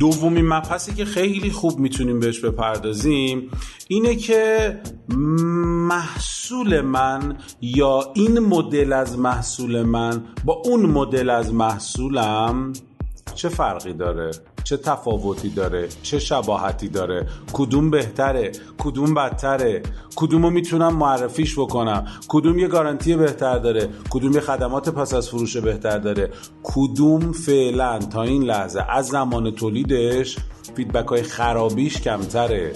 دومین مبحثی که خیلی خوب می‌تونیم بهش بپردازیم اینه که محصول من یا این مدل از محصول من با اون مدل از محصولم چه فرقی داره؟ چه تفاوتی داره چه شباهتی داره کدوم بهتره کدوم بدتره کدوم رو می‌تونم معرفیش بکنم کدوم یه گارانتی بهتر داره کدوم یه خدمات پس از فروش بهتر داره. کدوم فعلا تا این لحظه از زمان تولیدش feedback های خرابیش کمتره.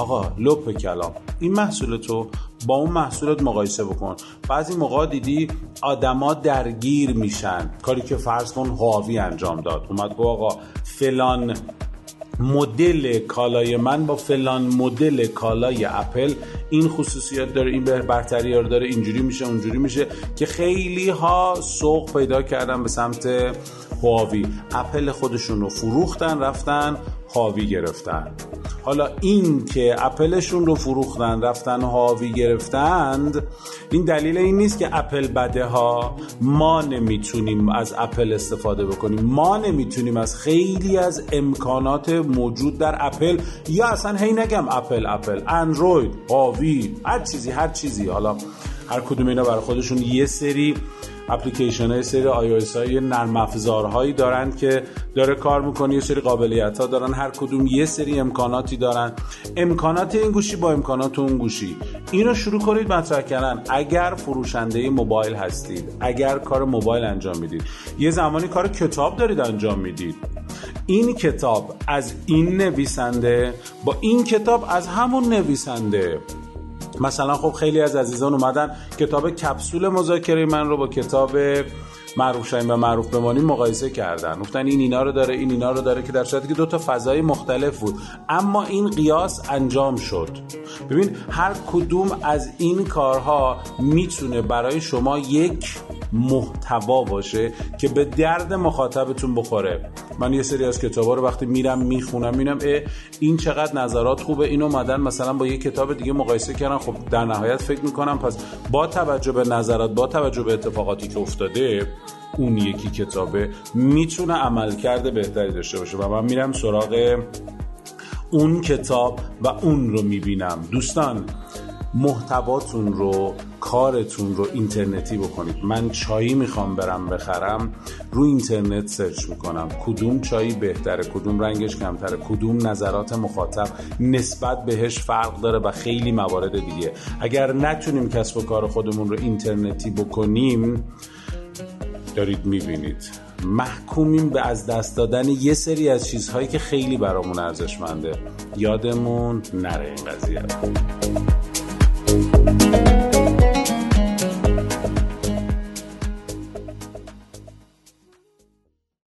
آقا لپ کلام. این محصول تو با اون محصولت مقایسه بکن. بعضی موقع دیدی آدما درگیر میشن. کاری که فرض کن هواوی انجام داد. اومد گفت آقا فلان مدل کالای من با فلان مدل کالای اپل این خصوصیات داره این برتری رو داره اینجوری میشه اونجوری میشه که خیلی ها سوق پیدا کردن به سمت هواوی. اپل خودشون رو فروختن رفتن هواوی گرفتن. حالا این که اپلشون رو فروختن رفتن هواوی گرفتند این دلیل این نیست که اپل بده ها. ما نمی‌تونیم از اپل استفاده بکنیم. ما نمی‌تونیم از خیلی از امکانات موجود در اپل یا اصلا هی نگم اپل اپل اندروید هواوی هر چیزی هر چیزی. حالا هر کدوم اینا برای خودشون یه سری اپلیکیشن های سری آی های نرم افزارهایی دارن که داره کار می‌کنه یه سری قابلیت ها دارن هر کدوم یه سری امکاناتی دارن. امکانات این گوشی با امکانات اون گوشی. اینو شروع کنید مطرح کردن. اگر فروشنده موبایل هستید اگر کار موبایل انجام می‌دید یه زمانی کار کتاب دارید انجام می‌دید. این کتاب از این نویسنده با این کتاب از همون نویسنده مثلا خب خیلی از عزیزان اومدن کتاب کپسول مذاکره من رو با کتاب معروف شایم و معروف بمانیم مقایسه کردن. گفتن این اینا رو داره این اینا رو داره که در صورتی که دو تا فضای مختلف بود. اما این قیاس انجام شد. ببین هر کدوم از این کارها می‌تونه برای شما یک محتوا باشه که به درد مخاطبتون بخوره. من یه سری از کتابا رو وقتی میرم می‌خونم می‌بینم این چقدر نظرات خوبه این اومدن مثلا با یه کتاب دیگه مقایسه کردن. خب در نهایت فکر می‌کنم پس با توجه به نظرات با توجه به اتفاقاتی که افتاده اون یکی کتابه می‌تونه عمل کرده بهتری داشته باشه. و من میرم سراغ اون کتاب و اون رو می‌بینم. دوستان محتواتون رو کارتون رو اینترنتی بکنید. من چایی می‌خوام برم بخرم رو اینترنت سرچ می‌کنم. کدوم چایی بهتره؟ کدوم رنگش کمتره؟ کدوم نظرات مخاطب نسبت بهش فرق داره و خیلی موارد دیگه. اگر نتونیم کسب و کار خودمون رو اینترنتی بکنیم دارید می‌بینید. محکومیم به از دست دادن یه سری از چیزهایی که خیلی برامون ارزشمنده. یادمون نره این قضیه Thank you.